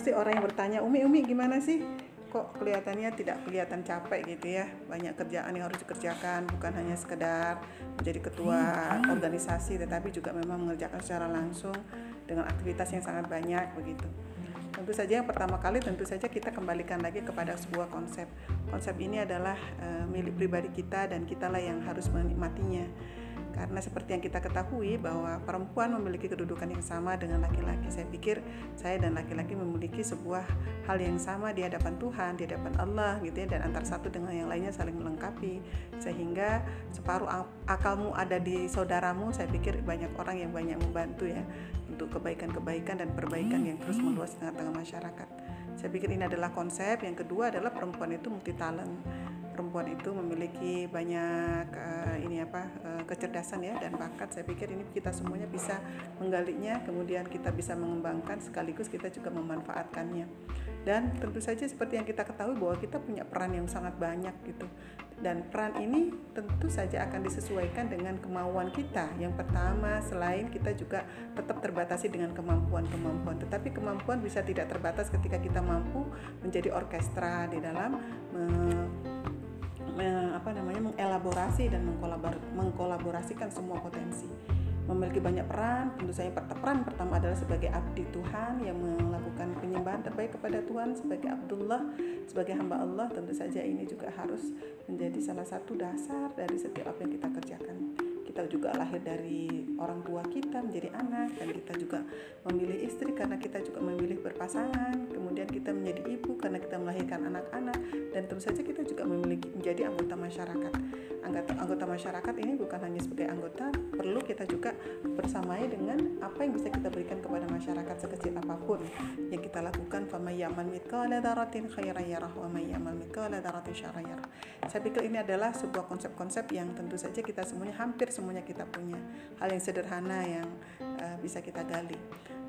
sih orang yang bertanya Umi Umi gimana sih? Kok kelihatannya tidak kelihatan capek gitu ya? Banyak kerjaan yang harus dikerjakan bukan hanya sekedar menjadi ketua organisasi tetapi juga memang mengerjakan secara langsung dengan aktivitas yang sangat banyak begitu. Tentu saja yang pertama kali tentu saja kita kembalikan lagi kepada sebuah konsep. Konsep ini adalah uh, milik pribadi kita dan kitalah yang harus menikmatinya karena seperti yang kita ketahui bahwa perempuan memiliki kedudukan yang sama dengan laki-laki. Saya pikir saya dan laki-laki memiliki sebuah hal yang sama di hadapan Tuhan, di hadapan Allah gitu ya dan antar satu dengan yang lainnya saling melengkapi. Sehingga separuh akalmu ada di saudaramu, saya pikir banyak orang yang banyak membantu ya untuk kebaikan-kebaikan dan perbaikan yang terus meluas di tengah-tengah masyarakat. Saya pikir ini adalah konsep. Yang kedua adalah perempuan itu multi talent perempuan itu memiliki banyak uh, ini apa uh, kecerdasan ya dan bakat. Saya pikir ini kita semuanya bisa menggalinya kemudian kita bisa mengembangkan sekaligus kita juga memanfaatkannya. Dan tentu saja seperti yang kita ketahui bahwa kita punya peran yang sangat banyak gitu. Dan peran ini tentu saja akan disesuaikan dengan kemauan kita. Yang pertama selain kita juga tetap terbatasi dengan kemampuan-kemampuan. Tetapi kemampuan bisa tidak terbatas ketika kita mampu menjadi orkestra di dalam mengelaborasi dan mengkolabor, mengkolaborasikan semua potensi. Memiliki banyak peran tentu saja peran pertama adalah sebagai abdi Tuhan yang melakukan penyembahan terbaik kepada Tuhan sebagai Abdullah sebagai hamba Allah tentu saja ini juga harus menjadi salah satu dasar dari setiap apa yang kita kerjakan. Kita juga lahir dari orang tua kita menjadi anak dan kita juga memilih istri karena kita juga memilih berpasangan kemudian kita menjadi ibu karena kita melahirkan anak-anak dan tentu saja kita juga memiliki menjadi anggota masyarakat anggota anggota masyarakat ini bukan hanya sebagai anggota perlu kita juga bersamai dengan apa yang bisa kita berikan kepada masyarakat sekecil apa pun. Yang kita lakukan famayaman mitqala daratin khairan yarah wa mayyamal mitqala daratin syarran saya pikir ini adalah sebuah konsep-konsep yang tentu saja kita semuanya hampir semuanya kita punya. Hal yang sederhana yang uh, bisa kita gali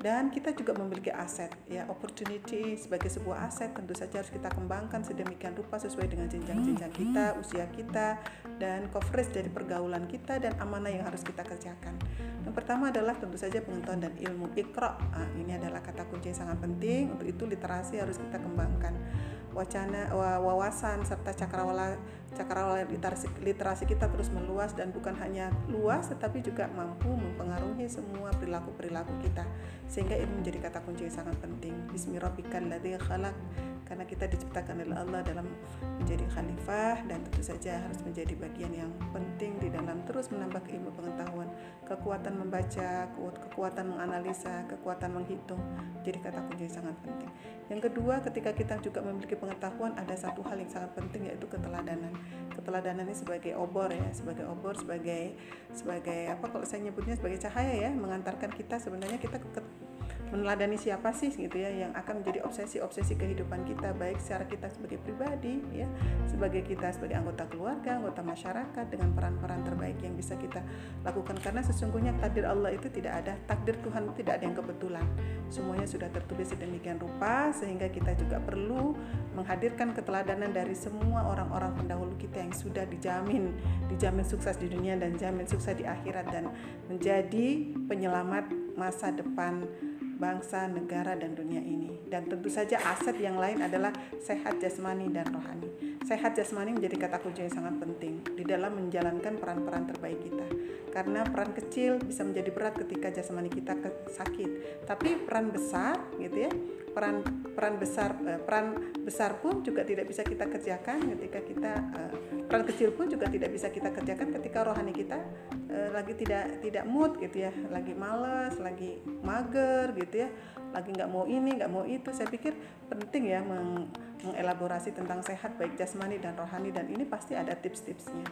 dan kita juga memiliki aset ya opportunity sebagai sebuah aset. Tentu saja harus kita kembangkan sedemikian rupa sesuai dengan jenjang-jenjang kita usia kita dan coverage dari pergaulan kita dan amanah yang harus kita kerjakan. Yang pertama adalah tentu saja pengetahuan dan ilmu ikro nah, ini adalah kata kunci yang sangat penting. Untuk itu literasi harus kita kembangkan wacana wawasan serta cakrawala cakrawala literasi, literasi kita terus meluas dan bukan hanya luas tetapi juga mampu mempengaruhi semua perilaku-perilaku kita. Sehingga ini menjadi kata kunci yang sangat penting. Bismillahirrahmanirrahim khalaq. Karena kita diciptakan oleh Allah dalam menjadi khalifah dan tentu saja harus menjadi bagian yang penting terus menambah ilmu pengetahuan, kekuatan membaca, kekuatan menganalisa, kekuatan menghitung. Jadi kata kunci sangat penting. Yang kedua, ketika kita juga memiliki pengetahuan ada satu hal yang sangat penting yaitu keteladanan. Keteladanan ini sebagai obor ya, sebagai obor, sebagai sebagai apa kalau saya nyebutnya sebagai cahaya ya, mengantarkan kita sebenarnya kita ke, meneladani siapa sih gitu ya yang akan menjadi obsesi-obsesi kehidupan kita baik secara kita sebagai pribadi ya sebagai kita sebagai anggota keluarga anggota masyarakat dengan peran-peran terbaik yang bisa kita lakukan. Karena sesungguhnya takdir Allah itu tidak ada takdir Tuhan tidak ada yang kebetulan. Semuanya sudah tertulis sedemikian rupa sehingga kita juga perlu menghadirkan keteladanan dari semua orang-orang pendahulu kita yang sudah dijamin dijamin sukses di dunia dan jamin sukses di akhirat dan menjadi penyelamat masa depan bangsa, negara, dan dunia ini. Dan tentu saja aset yang lain adalah sehat jasmani dan rohani. Sehat jasmani menjadi kata kunci yang sangat penting di dalam menjalankan peran-peran terbaik kita. Karena peran kecil bisa menjadi berat ketika jasmani kita sakit. Tapi peran besar gitu ya, peran peran besar uh, peran besar pun juga tidak bisa kita kerjakan ketika kita uh, peran kecil pun juga tidak bisa kita kerjakan ketika rohani kita uh, lagi tidak tidak mood gitu ya lagi males lagi mager gitu ya lagi nggak mau ini nggak mau itu. Saya pikir penting ya meng mengelaborasi tentang sehat baik jasmani dan rohani dan ini pasti ada tips-tipsnya